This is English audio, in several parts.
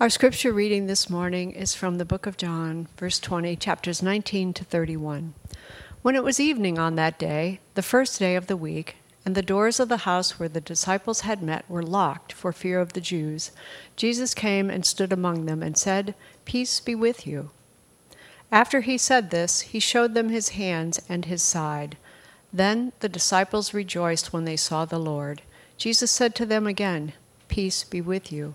Our scripture reading this morning is from the book of John, verse 20, chapters 19 to 31. When it was evening on that day, the first day of the week, and the doors of the house where the disciples had met were locked for fear of the Jews, Jesus came and stood among them and said, Peace be with you. After he said this, he showed them his hands and his side. Then the disciples rejoiced when they saw the Lord. Jesus said to them again, Peace be with you.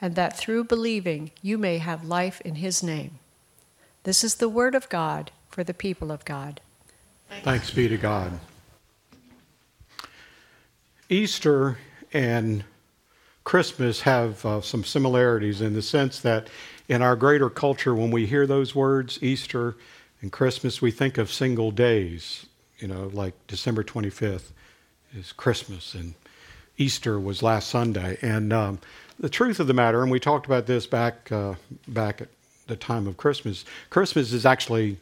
and that through believing you may have life in his name. This is the word of God for the people of God. Thanks be to God. Easter and Christmas have uh, some similarities in the sense that in our greater culture, when we hear those words, Easter and Christmas, we think of single days, you know, like December 25th is Christmas and Easter was last Sunday. And um, the truth of the matter, and we talked about this back uh, back at the time of Christmas. Christmas is actually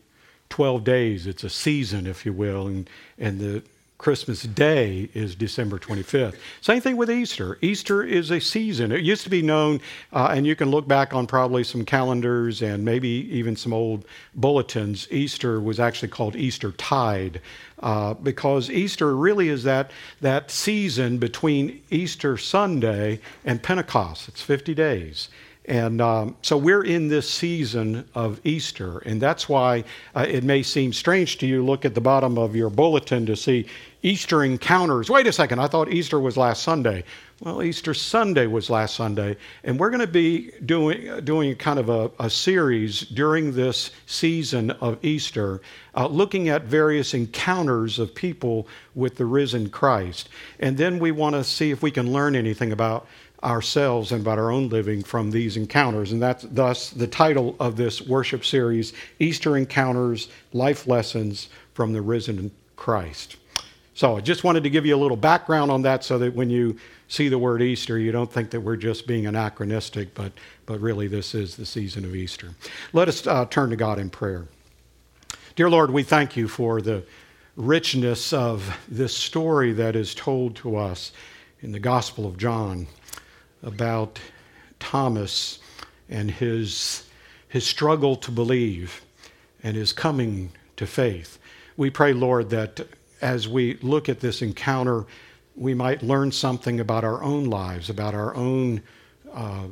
12 days. It's a season, if you will, and and the Christmas Day is December 25th. Same thing with Easter. Easter is a season. It used to be known, uh, and you can look back on probably some calendars and maybe even some old bulletins. Easter was actually called Easter Tide uh, because Easter really is that, that season between Easter Sunday and Pentecost. It's 50 days. And um, so we're in this season of Easter, and that's why uh, it may seem strange to you. To look at the bottom of your bulletin to see Easter encounters. Wait a second, I thought Easter was last Sunday. Well, Easter Sunday was last Sunday, and we're going to be doing doing kind of a, a series during this season of Easter, uh, looking at various encounters of people with the risen Christ, and then we want to see if we can learn anything about ourselves and about our own living from these encounters. And that's thus the title of this worship series Easter Encounters Life Lessons from the Risen Christ. So I just wanted to give you a little background on that so that when you see the word Easter, you don't think that we're just being anachronistic, but, but really this is the season of Easter. Let us uh, turn to God in prayer. Dear Lord, we thank you for the richness of this story that is told to us in the Gospel of John about Thomas and his, his struggle to believe and his coming to faith. We pray, Lord, that as we look at this encounter, we might learn something about our own lives, about our own uh,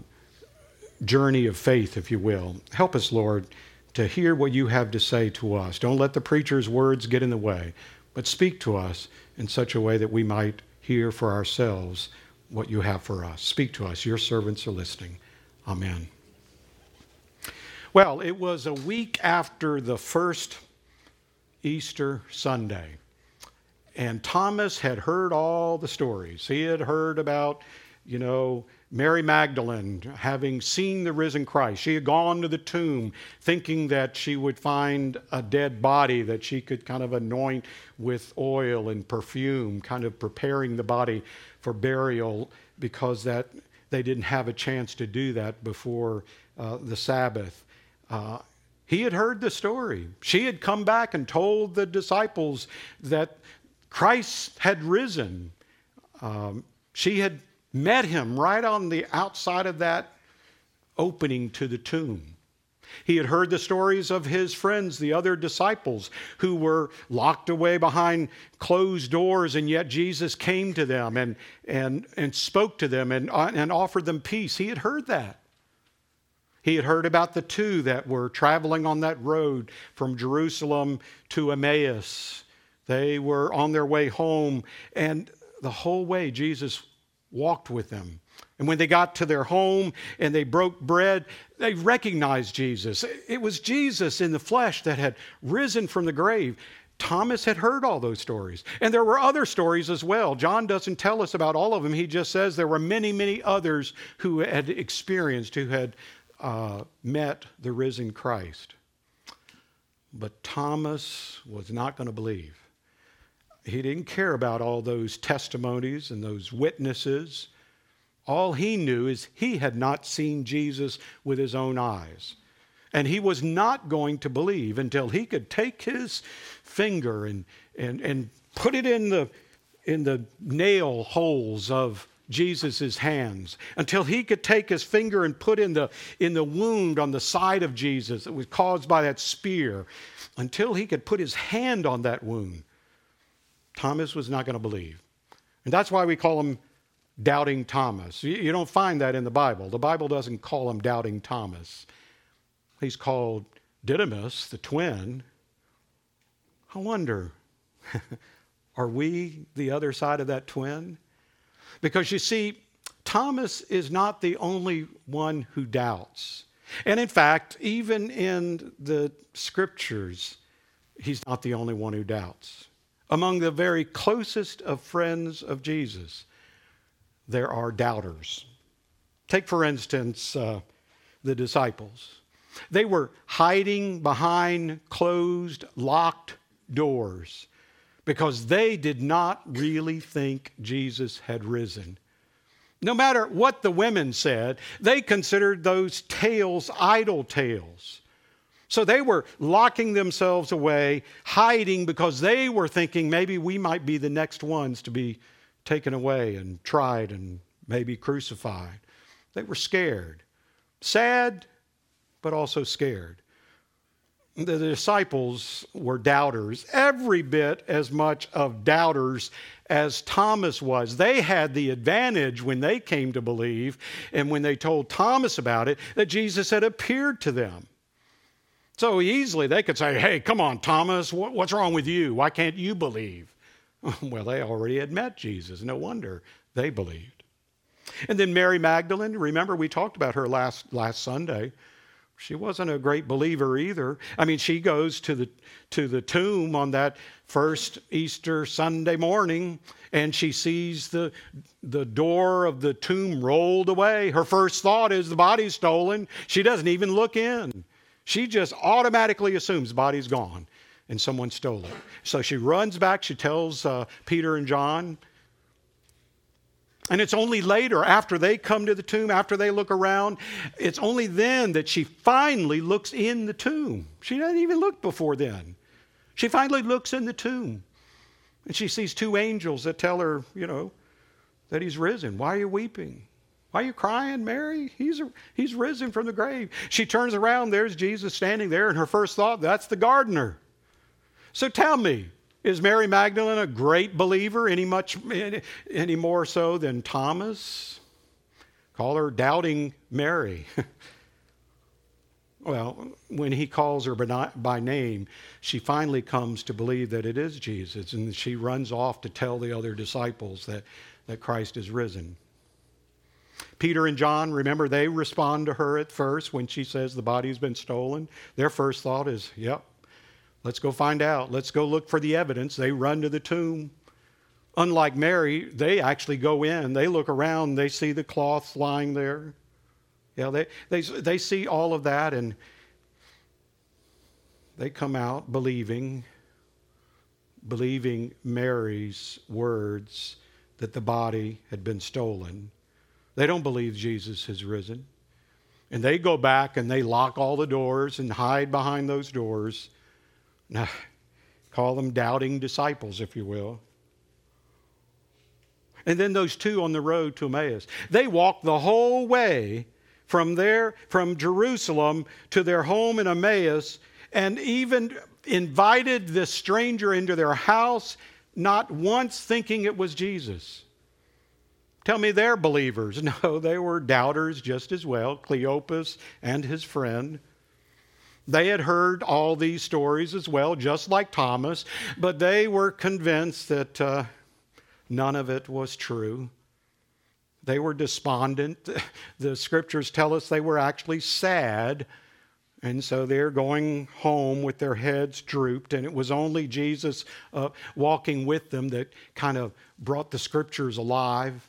journey of faith, if you will. Help us, Lord, to hear what you have to say to us. Don't let the preacher's words get in the way, but speak to us in such a way that we might hear for ourselves what you have for us. Speak to us. Your servants are listening. Amen. Well, it was a week after the first Easter Sunday, and Thomas had heard all the stories. He had heard about, you know, Mary Magdalene having seen the risen Christ. She had gone to the tomb thinking that she would find a dead body that she could kind of anoint with oil and perfume, kind of preparing the body for burial because that they didn't have a chance to do that before uh, the Sabbath. Uh, he had heard the story. She had come back and told the disciples that Christ had risen. Um, she had met him right on the outside of that opening to the tomb. He had heard the stories of his friends, the other disciples, who were locked away behind closed doors, and yet Jesus came to them and, and, and spoke to them and, and offered them peace. He had heard that. He had heard about the two that were traveling on that road from Jerusalem to Emmaus. They were on their way home, and the whole way Jesus walked with them. And when they got to their home and they broke bread, they recognized Jesus. It was Jesus in the flesh that had risen from the grave. Thomas had heard all those stories. And there were other stories as well. John doesn't tell us about all of them. He just says there were many, many others who had experienced, who had uh, met the risen Christ. But Thomas was not going to believe. He didn't care about all those testimonies and those witnesses. All he knew is he had not seen Jesus with his own eyes. And he was not going to believe until he could take his finger and, and, and put it in the, in the nail holes of Jesus' hands, until he could take his finger and put in the, in the wound on the side of Jesus that was caused by that spear, until he could put his hand on that wound. Thomas was not going to believe. And that's why we call him doubting Thomas. You don't find that in the Bible. The Bible doesn't call him doubting Thomas. He's called Didymus, the twin. I wonder, are we the other side of that twin? Because you see, Thomas is not the only one who doubts. And in fact, even in the scriptures, he's not the only one who doubts. Among the very closest of friends of Jesus, there are doubters. Take, for instance, uh, the disciples. They were hiding behind closed, locked doors because they did not really think Jesus had risen. No matter what the women said, they considered those tales idle tales. So they were locking themselves away, hiding because they were thinking maybe we might be the next ones to be taken away and tried and maybe crucified. They were scared, sad, but also scared. The disciples were doubters, every bit as much of doubters as Thomas was. They had the advantage when they came to believe and when they told Thomas about it that Jesus had appeared to them. So easily they could say, Hey, come on, Thomas, what's wrong with you? Why can't you believe? Well, they already had met Jesus. No wonder they believed. And then Mary Magdalene, remember we talked about her last, last Sunday. She wasn't a great believer either. I mean, she goes to the, to the tomb on that first Easter Sunday morning and she sees the, the door of the tomb rolled away. Her first thought is the body's stolen. She doesn't even look in. She just automatically assumes the body's gone and someone stole it. So she runs back, she tells uh, Peter and John. And it's only later, after they come to the tomb, after they look around, it's only then that she finally looks in the tomb. She doesn't even look before then. She finally looks in the tomb. And she sees two angels that tell her, you know, that he's risen. Why are you weeping? Why are you crying, Mary? He's, he's risen from the grave. She turns around, there's Jesus standing there, and her first thought, that's the gardener. So tell me, is Mary Magdalene a great believer any much any more so than Thomas? Call her doubting Mary. well, when he calls her by name, she finally comes to believe that it is Jesus, and she runs off to tell the other disciples that, that Christ is risen. Peter and John, remember, they respond to her at first when she says the body's been stolen. Their first thought is, yep, Let's go find out. Let's go look for the evidence. They run to the tomb. Unlike Mary, they actually go in. They look around. They see the cloths lying there. Yeah, they, they, they see all of that and they come out believing, believing Mary's words that the body had been stolen. They don't believe Jesus has risen. And they go back and they lock all the doors and hide behind those doors. Now, call them doubting disciples, if you will. And then those two on the road to Emmaus. They walked the whole way from there, from Jerusalem to their home in Emmaus, and even invited this stranger into their house, not once thinking it was Jesus. Tell me they're believers. No, they were doubters just as well, Cleopas and his friend. They had heard all these stories as well, just like Thomas, but they were convinced that uh, none of it was true. They were despondent. The scriptures tell us they were actually sad. And so they're going home with their heads drooped. And it was only Jesus uh, walking with them that kind of brought the scriptures alive.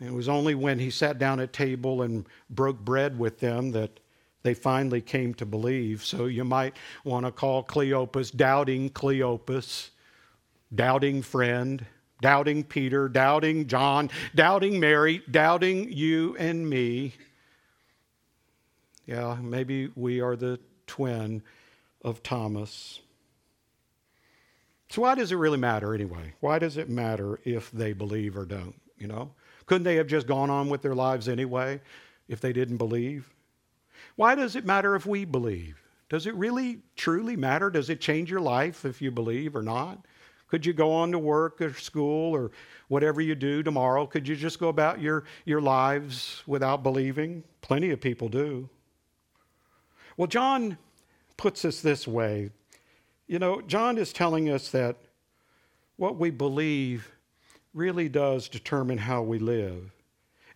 It was only when he sat down at table and broke bread with them that they finally came to believe. So you might want to call Cleopas doubting Cleopas, doubting friend, doubting Peter, doubting John, doubting Mary, doubting you and me. Yeah, maybe we are the twin of Thomas. So, why does it really matter anyway? Why does it matter if they believe or don't? You know? Couldn't they have just gone on with their lives anyway if they didn't believe? Why does it matter if we believe? Does it really truly matter? Does it change your life if you believe or not? Could you go on to work or school or whatever you do tomorrow? Could you just go about your, your lives without believing? Plenty of people do. Well, John puts us this way. You know, John is telling us that what we believe really does determine how we live.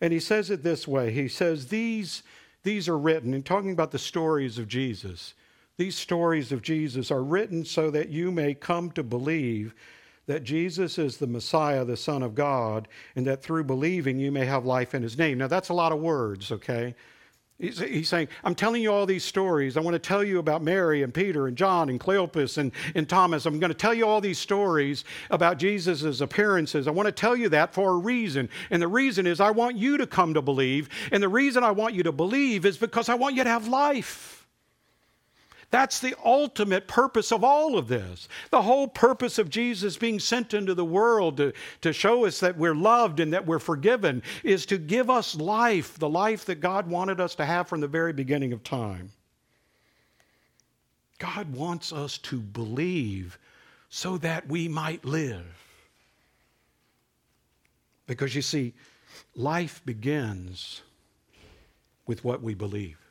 And he says it this way He says, These, these are written, and talking about the stories of Jesus, these stories of Jesus are written so that you may come to believe that Jesus is the Messiah, the Son of God, and that through believing you may have life in his name. Now, that's a lot of words, okay? He's, he's, saying, I'm telling you all these stories. I want to tell you about Mary and Peter and John and Cleopas and, and Thomas. I'm going to tell you all these stories about Jesus' appearances. I want to tell you that for a reason. And the reason is I want you to come to believe. And the reason I want you to believe is because I want you to have life. That's the ultimate purpose of all of this. The whole purpose of Jesus being sent into the world to, to show us that we're loved and that we're forgiven is to give us life, the life that God wanted us to have from the very beginning of time. God wants us to believe so that we might live. Because you see, life begins with what we believe.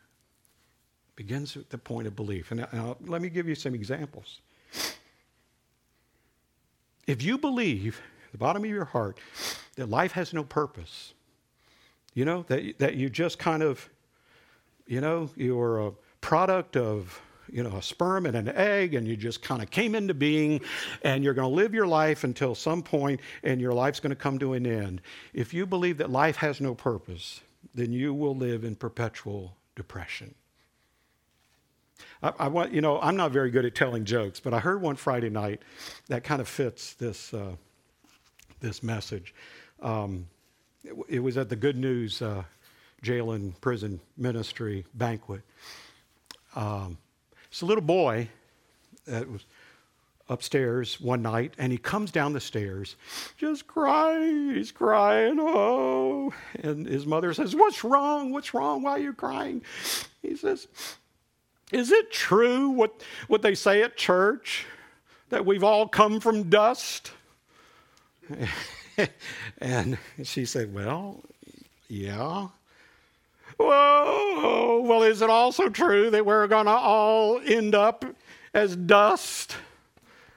Begins at the point of belief. And now, let me give you some examples. If you believe, the bottom of your heart, that life has no purpose, you know, that, that you just kind of, you know, you're a product of, you know, a sperm and an egg, and you just kind of came into being, and you're going to live your life until some point, and your life's going to come to an end. If you believe that life has no purpose, then you will live in perpetual depression. I, I, want, you know, I'm not very good at telling jokes, but I heard one Friday night that kind of fits this, uh, this message. Um, it, it, was at the Good News uh, Jail and Prison Ministry banquet. Um, it's a little boy that was upstairs one night, and he comes down the stairs, just crying. He's crying, oh. And his mother says, What's wrong? What's wrong? Why are you crying? He says, is it true what, what they say at church? That we've all come from dust? and she said, Well, yeah. Whoa, well, is it also true that we're going to all end up as dust?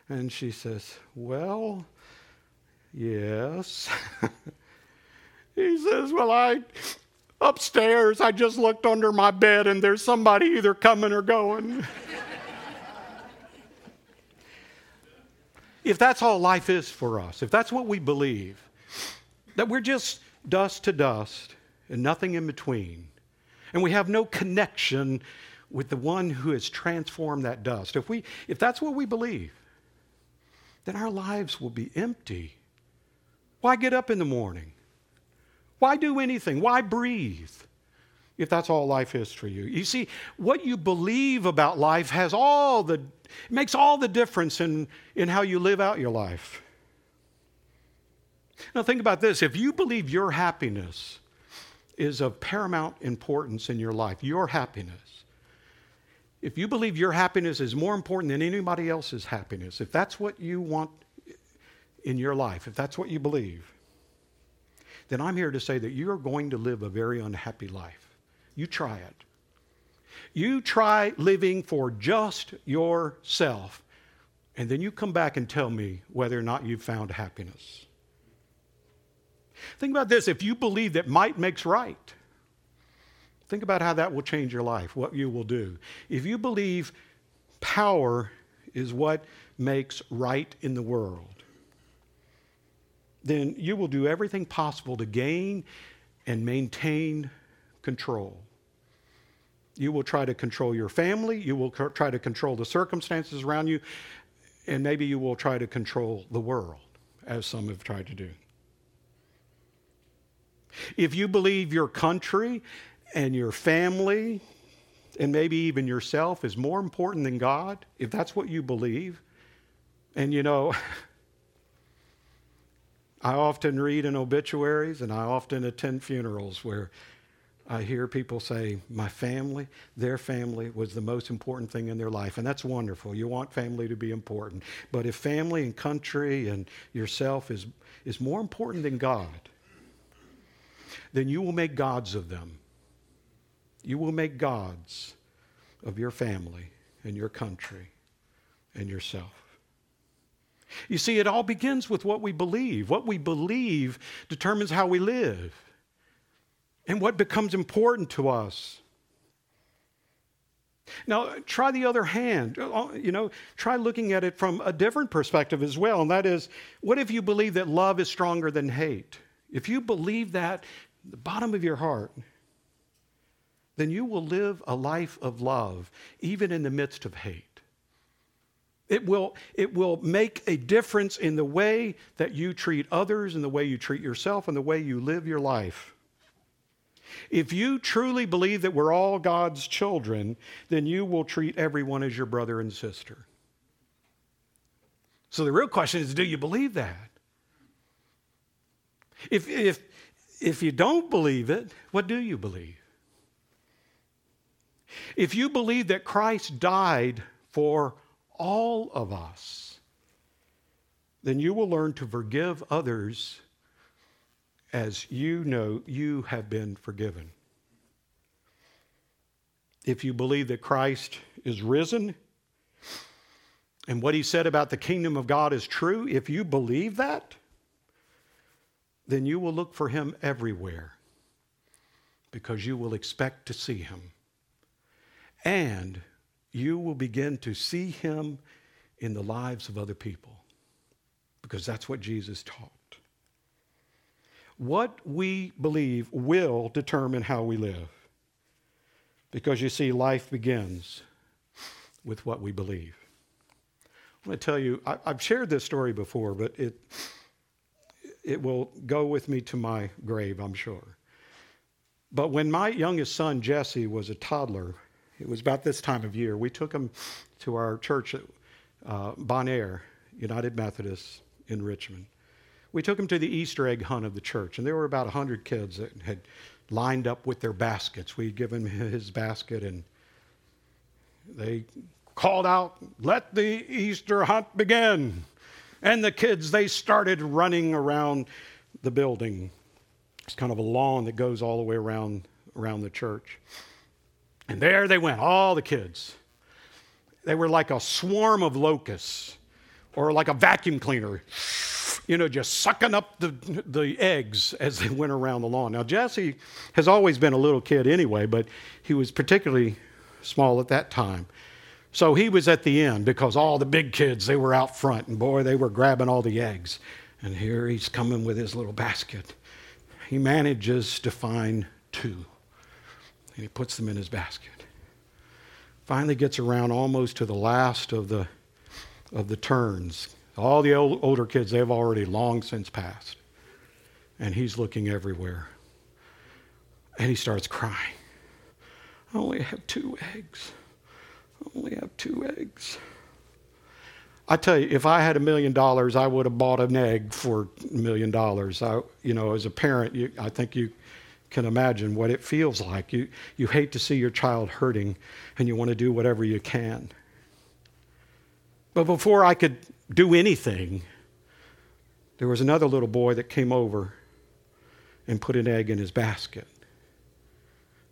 And she says, Well, yes. he says, Well, I, Upstairs, I just looked under my bed and there's somebody either coming or going. if that's all life is for us, if that's what we believe, that we're just dust to dust and nothing in between, and we have no connection with the one who has transformed that dust, if, we, if that's what we believe, then our lives will be empty. Why get up in the morning? Why do anything? Why breathe? if that's all life is for you. You see, what you believe about life has all the makes all the difference in, in how you live out your life. Now think about this. If you believe your happiness is of paramount importance in your life, your happiness. If you believe your happiness is more important than anybody else's happiness, if that's what you want in your life, if that's what you believe, then I'm here to say that you're going to live a very unhappy life. You try it. You try living for just yourself, and then you come back and tell me whether or not you've found happiness. Think about this if you believe that might makes right, think about how that will change your life, what you will do. If you believe power is what makes right in the world, then you will do everything possible to gain and maintain control. You will try to control your family, you will try to control the circumstances around you, and maybe you will try to control the world, as some have tried to do. If you believe your country and your family and maybe even yourself is more important than God, if that's what you believe, and you know, I often read in obituaries and I often attend funerals where I hear people say, My family, their family was the most important thing in their life. And that's wonderful. You want family to be important. But if family and country and yourself is, is more important than God, then you will make gods of them. You will make gods of your family and your country and yourself. You see, it all begins with what we believe. What we believe determines how we live and what becomes important to us. Now, try the other hand. Uh, you know, try looking at it from a different perspective as well. And that is, what if you believe that love is stronger than hate? If you believe that, the bottom of your heart, then you will live a life of love, even in the midst of hate. It will, it will make a difference in the way that you treat others, and the way you treat yourself, and the way you live your life. If you truly believe that we're all God's children, then you will treat everyone as your brother and sister. So the real question is do you believe that? If, if, if you don't believe it, what do you believe? If you believe that Christ died for all of us, then you will learn to forgive others as you know you have been forgiven. If you believe that Christ is risen and what he said about the kingdom of God is true, if you believe that, then you will look for him everywhere because you will expect to see him. And you will begin to see him in the lives of other people because that's what Jesus taught. What we believe will determine how we live. Because you see, life begins with what we believe. I'm going to tell you, I, have shared this story before, but it, it will go with me to my grave, I'm sure. But when my youngest son, Jesse, was a toddler, it was about this time of year, we took him to our church at uh, Bon Air, United Methodist in Richmond. We took him to the Easter egg hunt of the church, and there were about 100 kids that had lined up with their baskets. We'd given him his basket, and they called out, Let the Easter hunt begin. And the kids, they started running around the building. It's kind of a lawn that goes all the way around, around the church. And there they went, all the kids. They were like a swarm of locusts or like a vacuum cleaner, you know, just sucking up the, the eggs as they went around the lawn. Now, Jesse has always been a little kid anyway, but he was particularly small at that time. So he was at the end because all the big kids, they were out front, and boy, they were grabbing all the eggs. And here he's coming with his little basket. He manages to find two, and he puts them in his basket. Finally gets around almost to the last of the, of the turns. All the old, older kids, they've already long since passed. And he's looking everywhere. And he starts crying. I only have two eggs. I only have two eggs. I tell you, if I had a million dollars, I would have bought an egg for a million dollars. I, you know, as a parent, you, I think you can imagine what it feels like. You, you hate to see your child hurting, and you want to do whatever you can. But before I could do anything, there was another little boy that came over and put an egg in his basket.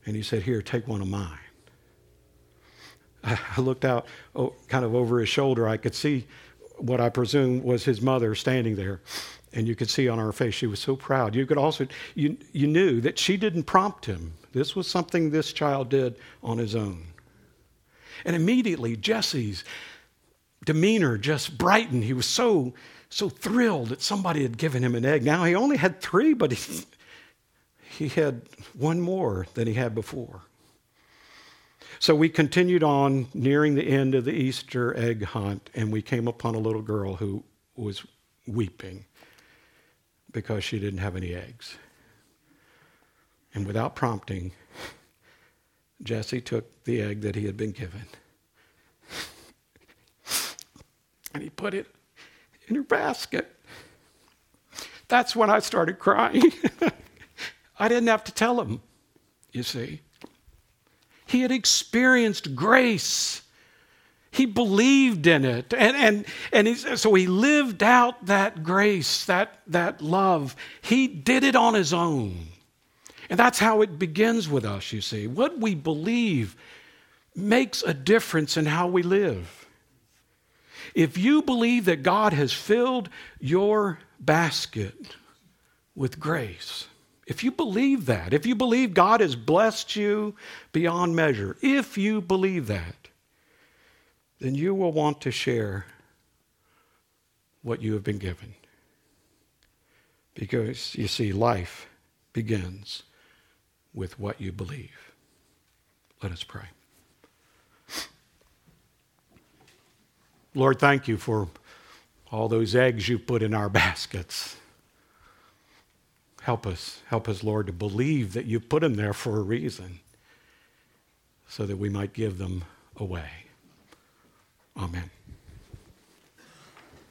And he said, Here, take one of mine. I looked out oh, kind of over his shoulder. I could see what I presume was his mother standing there. And you could see on her face she was so proud. You could also, you, you knew that she didn't prompt him. This was something this child did on his own. And immediately Jesse's demeanor just brightened. He was so, so thrilled that somebody had given him an egg. Now he only had three, but he, he had one more than he had before. So we continued on nearing the end of the Easter egg hunt, and we came upon a little girl who was weeping because she didn't have any eggs. And without prompting, Jesse took the egg that he had been given and he put it in her basket. That's when I started crying. I didn't have to tell him, you see. He had experienced grace. He believed in it. And, and, and he, so he lived out that grace, that, that love. He did it on his own. And that's how it begins with us, you see. What we believe makes a difference in how we live. If you believe that God has filled your basket with grace, if you believe that, if you believe God has blessed you beyond measure, if you believe that, then you will want to share what you have been given. Because you see, life begins with what you believe. Let us pray. Lord, thank you for all those eggs you put in our baskets. Help us, help us, Lord, to believe that you put them there for a reason so that we might give them away. Amen.